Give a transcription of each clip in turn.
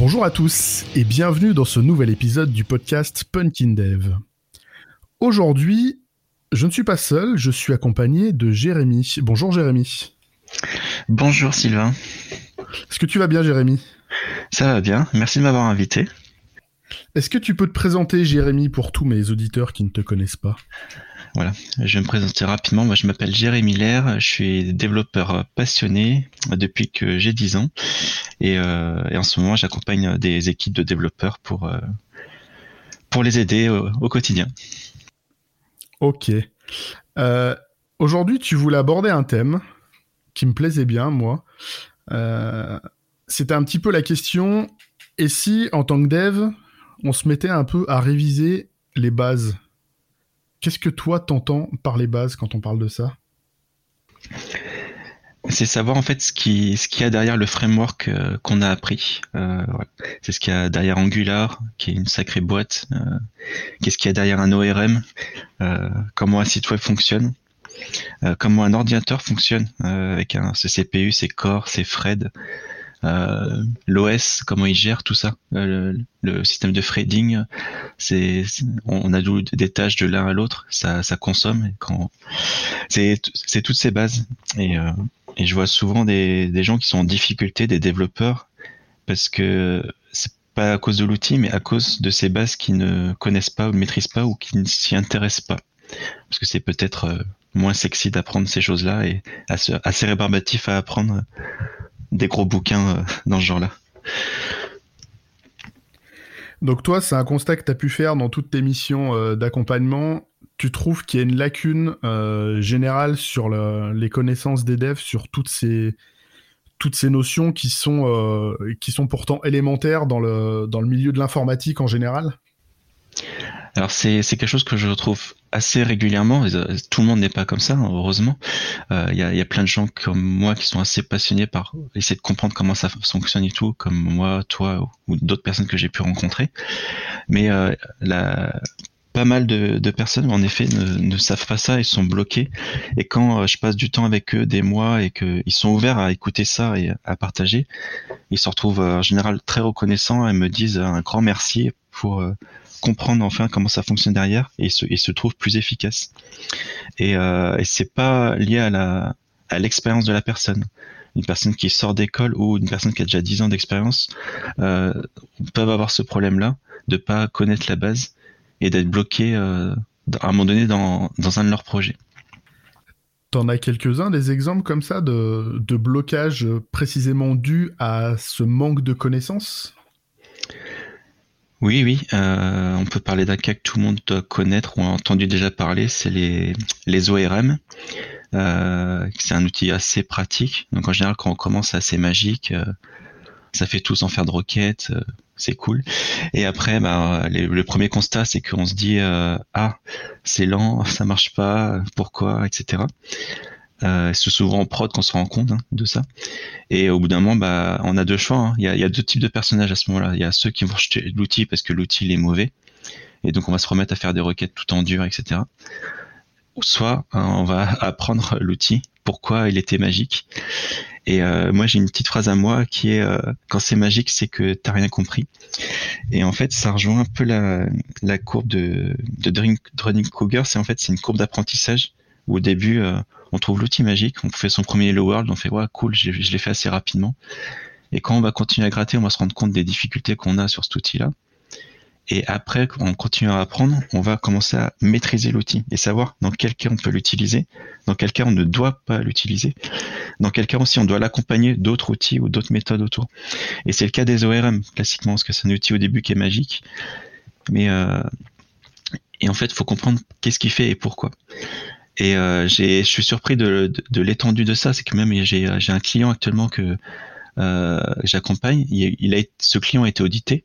Bonjour à tous et bienvenue dans ce nouvel épisode du podcast Punkin Dev. Aujourd'hui, je ne suis pas seul, je suis accompagné de Jérémy. Bonjour Jérémy. Bonjour Sylvain. Est-ce que tu vas bien Jérémy? Ça va bien, merci de m'avoir invité. Est-ce que tu peux te présenter Jérémy pour tous mes auditeurs qui ne te connaissent pas? Voilà, je vais me présenter rapidement. Moi, je m'appelle Jérémy Lair, je suis développeur passionné depuis que j'ai 10 ans. Euh, et, en ce moment, j'accompagne des équipes de développeurs pour, euh, les aider au, quotidien. Ok. Euh, aujourd'hui, tu voulais aborder un thème qui me plaisait bien, moi. C'était un petit peu la question, et si, en tant que dev, on se mettait un peu à réviser les bases Qu'est-ce que toi t'entends par les bases quand on parle de ça? C'est savoir en fait ce qui qu'il y a derrière le framework euh, qu'on a appris. Euh, C'est ce qu'il y a derrière Angular, qui est une sacrée boîte. Euh, qu'est-ce qu'il y a derrière un ORM Comment un site web fonctionne? Comment un ordinateur fonctionne avec un ce CPU, ses core, ses threads. Euh, l'OS, comment il gère tout ça, euh, le, système de threading, c'est, on a des tâches de l'un à l'autre, ça, ça consomme. quand c'est, c'est toutes ces bases. Et, euh, et je vois souvent des, des gens qui sont en difficulté, des développeurs, parce que c'est pas à cause de l'outil, mais à cause de ces bases qui ne connaissent pas ou maîtrisent pas ou qui ne s'y intéressent pas. Parce que c'est peut-être moins sexy d'apprendre ces choses-là et assez rébarbatif à apprendre des gros bouquins euh, dans ce genre-là. Donc toi, c'est un constat que tu as pu faire dans toutes tes missions euh, d'accompagnement. Tu trouves qu'il y a une lacune euh, générale sur les connaissances des devs, sur toutes ces, toutes ces notions qui sont, qui sont pourtant élémentaires dans le, dans le milieu de l'informatique en général? Alors c'est quelque chose que je retrouve assez régulièrement. Euh, tout le monde n'est pas comme ça, hein, heureusement. Euh, il y, a, plein de gens comme moi qui sont assez passionnés par essayer de comprendre comment ça fonctionne et tout, comme moi, toi ou d'autres personnes que j'ai pu rencontrer. Mais euh, la, pas mal de, personnes, en effet, ne, savent pas ça et sont bloqués. Et quand je passe du temps avec eux, des mois, et qu'ils sont ouverts à écouter ça et à partager, ils se retrouvent en général très reconnaissants et me disent un grand merci pour comprendre enfin comment ça fonctionne derrière et se, se trouve plus efficace. Et, euh, c'est pas lié à la à l'expérience de la personne. Une personne qui sort d'école ou une personne qui a déjà 10 ans d'expérience euh, peuvent avoir ce problème-là de pas connaître la base et d'être bloqué euh, à un moment donné dans, dans un de leurs projets. T'en as quelques-uns des exemples comme ça de, de blocage précisément dû à ce manque de connaissances? Oui, oui, euh, on peut parler d'un cas que tout le monde doit connaître ou a entendu déjà parler, c'est les, les ORM. Euh, c'est un outil assez pratique. Donc en général, quand on commence, c'est assez magique. Euh, ça fait tout sans faire de requêtes, c'est cool. Et après, bah, le premier constat, c'est qu'on se dit ah, c'est lent, ça marche pas, pourquoi, etc. Euh, c'est souvent en prod qu'on se rend compte hein, de ça. Et au bout d'un moment, bah, on a deux choix. Hein. Il, y a, il, y a, deux types de personnages à ce moment-là. Il y a ceux qui vont jeter l'outil parce que l'outil est mauvais. Et donc on va se remettre à faire des requêtes tout en dur, etc. Ou soit hein, on va apprendre l'outil, pourquoi il était magique. Et euh, moi j'ai une petite phrase à moi qui est euh, quand c'est magique, c'est que t'as rien compris. Et en fait, ça rejoint un peu la, courbe de, de Dunning Kruger. C'est en fait c'est une courbe d'apprentissage où au début euh, on trouve l'outil magique, on fait son premier Hello World, on fait ouais cool, je, l'ai fait assez rapidement. Et quand on va continuer à gratter, on va se rendre compte des difficultés qu'on a sur cet outil-là. Et après, on continue à apprendre, on va commencer à maîtriser l'outil et savoir dans quel cas on peut l'utiliser, dans quel cas on ne doit pas l'utiliser, dans quel cas aussi on doit l'accompagner d'autres outils ou d'autres méthodes autour. Et c'est le cas des ORM, classiquement, parce que c'est un outil au début qui est magique. Mais euh, et en fait, il faut comprendre qu'est-ce qu'il fait et pourquoi. Et euh, je suis surpris de, l'étendue de ça. C'est que même j'ai un client actuellement que euh, j'accompagne. Il, a, ce client a été audité.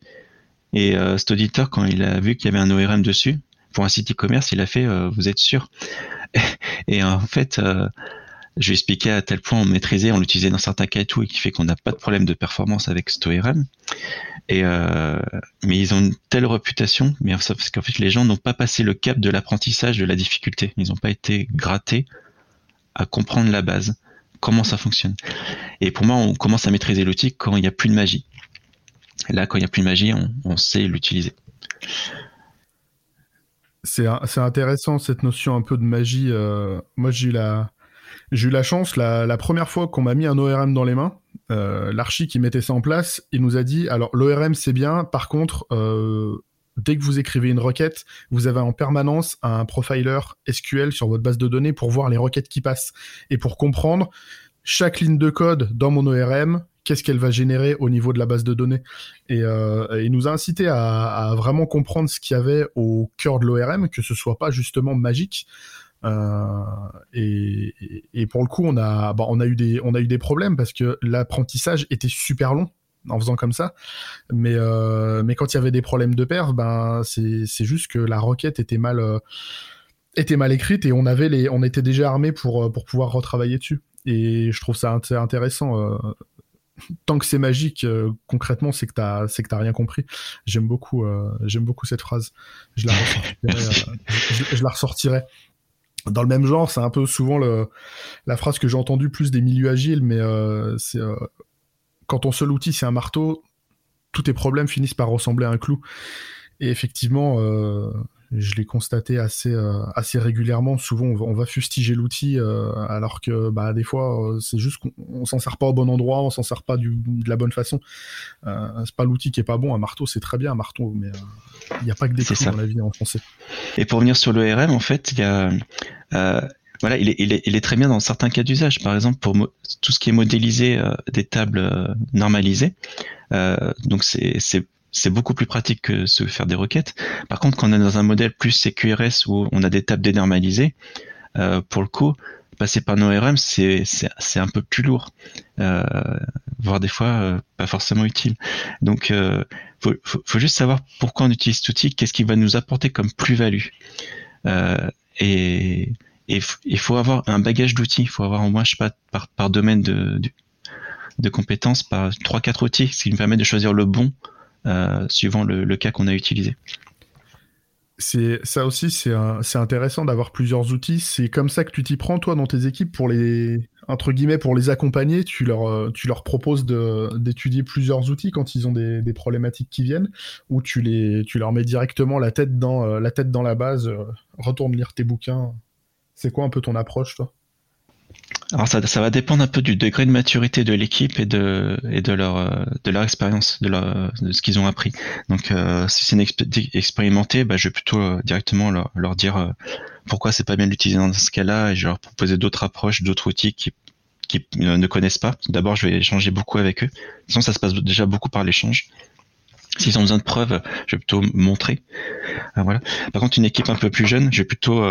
Et euh, cet auditeur, quand il a vu qu'il y avait un ORM dessus, pour un site e-commerce, il a fait Vous êtes sûr? Et en fait, je lui ai expliqué à tel point on maîtrisait, on l'utilisait dans certains cas et tout, et qui fait qu'on n'a pas de problème de performance avec cet ORM. Et euh, mais ils ont une telle réputation, mais parce qu'en fait les gens n'ont pas passé le cap de l'apprentissage de la difficulté. Ils n'ont pas été grattés à comprendre la base, comment ça fonctionne. Et pour moi, on commence à maîtriser l'outil quand il n'y a plus de magie. Là, quand il n'y a plus de magie, on, sait l'utiliser. C'est intéressant cette notion un peu de magie. Euh, moi, j'ai eu la, eu la chance, la, première fois qu'on m'a mis un ORM dans les mains, euh, l'archi qui mettait ça en place, il nous a dit, alors l'ORM c'est bien, par contre, euh, dès que vous écrivez une requête, vous avez en permanence un profiler SQL sur votre base de données pour voir les requêtes qui passent et pour comprendre chaque ligne de code dans mon ORM, qu'est-ce qu'elle va générer au niveau de la base de données. Et euh, il nous a incité à, vraiment comprendre ce qu'il y avait au cœur de l'ORM, que ce soit pas justement magique. Euh, et, pour le coup, on a, bah, on a eu des, on a eu des problèmes parce que l'apprentissage était super long en faisant comme ça. Mais, euh, mais quand il y avait des problèmes de perf, ben, c'est juste que la requête était mal, était mal écrite et on, avait les, on était déjà armé pour, pour pouvoir retravailler dessus. Et je trouve ça intéressant. Tant que c'est magique, concrètement, c'est que t'as, c'est que t'as rien compris. J'aime beaucoup, j'aime beaucoup cette phrase. Je la ressortirai. je, la ressortirai. Dans le même genre, c'est un peu souvent le, la phrase que j'ai entendue plus des milieux agiles, mais c'est quand ton seul outil c'est un marteau, tous tes problèmes finissent par ressembler à un clou. Et effectivement, euh, je l'ai constaté assez, euh, assez régulièrement. Souvent, on va, fustiger l'outil, euh, alors que bah, des fois, c'est juste qu'on s'en sert pas au bon endroit, on s'en sert pas du, de la bonne façon. c'est pas l'outil qui est pas bon. Un marteau, c'est très bien un marteau, mais il n'y a pas que des clous dans la vie en français. Et pour venir sur l'ORM, en fait, il y a voilà, il est, il, est, il est, très bien dans certains cas d'usage. Par exemple, pour tout ce qui est modélisé euh, des tables euh, normalisées, euh, donc c'est c'est beaucoup plus pratique que se faire des requêtes. Par contre, quand on est dans un modèle plus CQRS où on a des tables dénormalisées, euh, pour le coup, passer par nos ORM, c'est un peu plus lourd, euh, voire des fois euh, pas forcément utile. Donc, euh, faut, juste savoir pourquoi on utilise cet outil, qu'est-ce qui va nous apporter comme plus-value. et il faut avoir un bagage d'outils. Il faut avoir au moins, je sais pas, par, domaine de, de, compétences, par trois quatre outils, ce qui nous permet de choisir le bon suivant le, cas qu'on a utilisé. C'est ça aussi, c'est intéressant d'avoir plusieurs outils. C'est comme ça que tu t'y prends toi dans tes équipes pour les entre guillemets pour les accompagner. Tu leur euh, proposes d'étudier plusieurs outils quand ils ont des, problématiques qui viennent, ou tu tu leur mets directement la tête dans euh, la tête dans la base. retourne lire tes bouquins. C'est quoi un peu ton approche, toi? Alors ça, ça, va dépendre un peu du degré de maturité de l'équipe et de et de leur euh, de leur expérience, de, leur, de ce qu'ils ont appris. Donc euh, si c'est expérimenté, bah, je vais plutôt euh, directement leur, leur dire pourquoi c'est pas bien d'utiliser dans ce cas-là et je vais leur proposer d'autres approches, d'autres outils qui qui ne connaissent pas. D'abord, je vais échanger beaucoup avec eux. De toute façon, ça se passe déjà beaucoup par l'échange. S'ils ont besoin de preuves, je vais plutôt montrer. voilà. Par contre, une équipe un peu plus jeune, je vais plutôt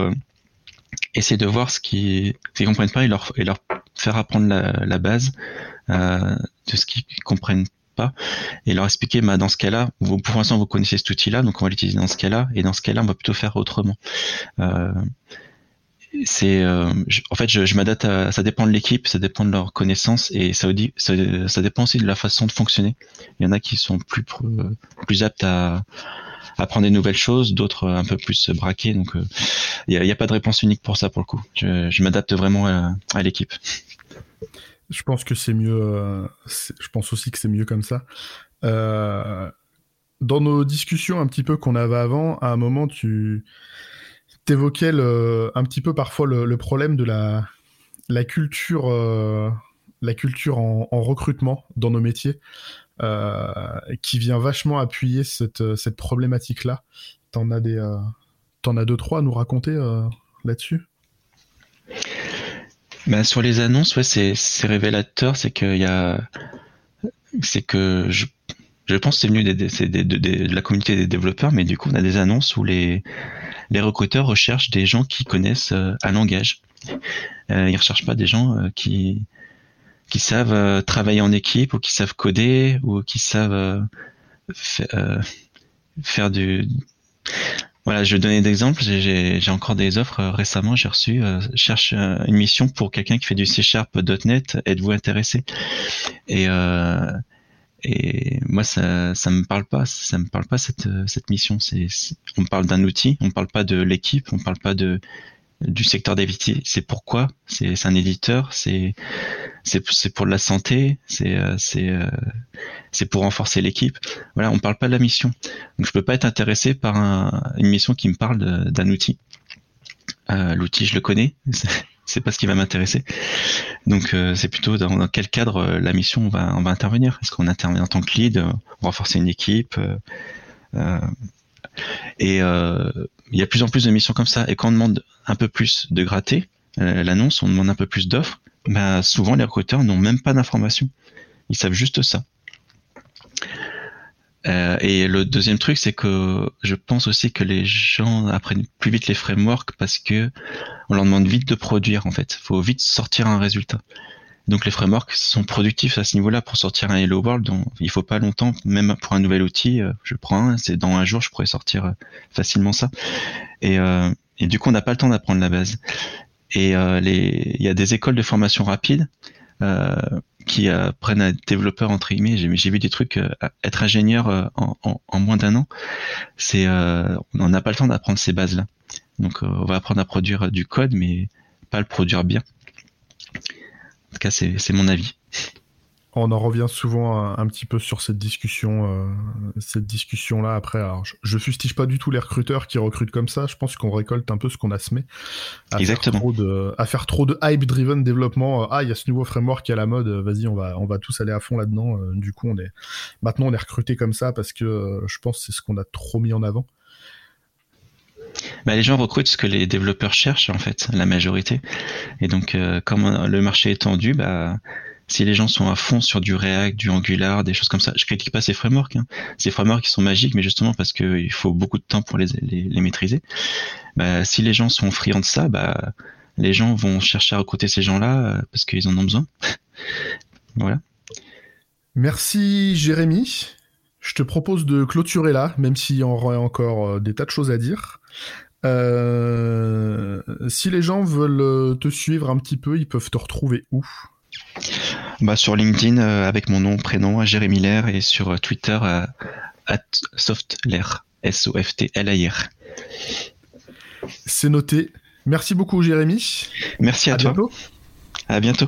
essayer de voir ce qu'ils ne comprennent pas et leur, et leur faire apprendre la, base euh, de ce qu'ils comprennent pas et leur expliquer bah, dans ce cas-là vous pour l'instant vous connaissez cet outil là donc on va l'utiliser dans ce cas-là et dans ce cas-là on va plutôt faire autrement. Euh, c'est euh, en fait je, je m'adapte à ça dépend de l'équipe ça dépend de leurs connaissances et ça, ça, ça dépend aussi de la façon de fonctionner. Il y en a qui sont plus plus aptes à apprendre des nouvelles choses, d'autres un peu plus braqués. Donc, il euh, n'y a, pas de réponse unique pour ça pour le coup. Je, m'adapte vraiment à, l'équipe. Je pense que c'est mieux. Euh, je pense aussi que c'est mieux comme ça. Euh, dans nos discussions un petit peu qu'on avait avant, à un moment, tu évoquais un petit peu parfois le, problème de la culture, la culture en, recrutement dans nos métiers. Euh, qui vient vachement appuyer cette, euh, cette problématique-là. T'en as des, euh, t'en as deux trois à nous raconter là-dessus? Bah, sur les annonces, ouais, c'est, révélateur, c'est qu'il y a, c'est que je, je pense que c'est venu de la communauté des développeurs, mais du coup, on a des annonces où les, les recruteurs recherchent des gens qui connaissent un langage. Euh, ils recherchent pas des gens qui, qui savent euh, travailler en équipe ou qui savent coder ou qui savent euh, euh, faire du voilà, je vais donner des exemples. J'ai encore des offres récemment. J'ai reçu cherche une mission pour quelqu'un qui fait du C Sharp.net. Êtes-vous intéressé? Et moi ça ça me parle pas. Ça me parle pas cette cette mission. C'est on parle d'un outil. On parle pas de l'équipe. On parle pas de du secteur d'activité. C'est pourquoi? C'est un éditeur. C'est c'est pour la santé. C'est c'est c'est pour renforcer l'équipe. Voilà, on parle pas de la mission. Donc je peux pas être intéressé par une mission qui me parle d'un outil. L'outil, je le connais. c'est pas ce qui va m'intéresser. Donc euh, c'est plutôt dans, quel cadre euh, la mission on va, on va intervenir? Est-ce qu'on intervient en tant que lead, euh, renforcer une équipe Et il y a plus en plus de missions comme ça. Et quand on demande un peu plus de gratter l'annonce, on demande un peu plus d'offres, bah, souvent les recruteurs n'ont même pas d'informations. Ils savent juste ça. Euh, et le deuxième truc, c'est que je pense aussi que les gens apprennent plus vite les frameworks parce que on leur demande vite de produire en fait. Faut vite sortir un résultat. Donc les frameworks sont productifs à ce niveau-là pour sortir un Hello World. Donc il faut pas longtemps, même pour un nouvel outil, euh, je prends un, c'est dans un jour je pourrais sortir euh, facilement ça. Et, et du coup on n'a pas le temps d'apprendre la base. Et il y a des écoles de formation rapide euh, qui apprennent à être développeurs entre guillemets. J'ai vu des trucs, euh, être ingénieur euh, en, moins d'un an, c'est on n'a pas le temps d'apprendre ces bases-là. Donc on va apprendre à produire du code, mais pas le produire bien. En tout cas, c'est mon avis. On en revient souvent un, petit peu sur cette discussion, euh, cette discussion là. Après, alors, je, fustige pas du tout les recruteurs qui recrutent comme ça. Je pense qu'on récolte un peu ce qu'on a semé. À Exactement. Faire trop de, à faire trop de hype driven développement. Ah, il y a ce nouveau framework qui est à la mode. Vas-y, on va, on va tous aller à fond là-dedans. Euh, du coup, on est maintenant on est recruté comme ça parce que euh, je pense que c'est ce qu'on a trop mis en avant. Bah, les gens recrutent ce que les développeurs cherchent en fait, la majorité. Et donc, comme le marché est tendu, bah si les gens sont à fond sur du React, du Angular, des choses comme ça, je critique pas ces frameworks. Hein. Ces frameworks qui sont magiques, mais justement parce qu'il faut beaucoup de temps pour les, les, maîtriser. Bah, si les gens sont friands de ça, bah, les gens vont chercher à recruter ces gens-là euh, parce qu'ils en ont besoin. voilà. Merci Jérémy. Je te propose de clôturer là, même s'il y aurait encore euh, des tas de choses à dire. Euh, si les gens veulent te suivre un petit peu, ils peuvent te retrouver où? Bah, Sur LinkedIn, euh, avec mon nom, prénom, Jérémy Lair, et sur euh, Twitter, euh, at softlair, S-O-F-T-L-A-I-R. C'est noté. Merci beaucoup, Jérémy. Merci à, toi. Bientôt. À bientôt.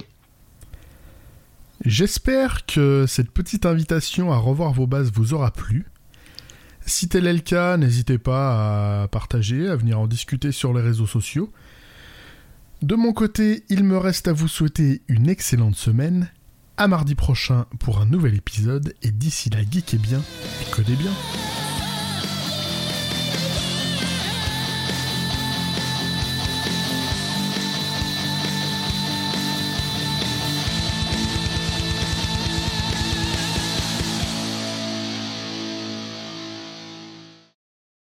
J'espère que cette petite invitation à revoir vos bases vous aura plu. Si tel est le cas, n'hésitez pas à partager, à venir en discuter sur les réseaux sociaux. De mon côté, il me reste à vous souhaiter une excellente semaine. À mardi prochain pour un nouvel épisode et d'ici là, geekez bien et codez bien.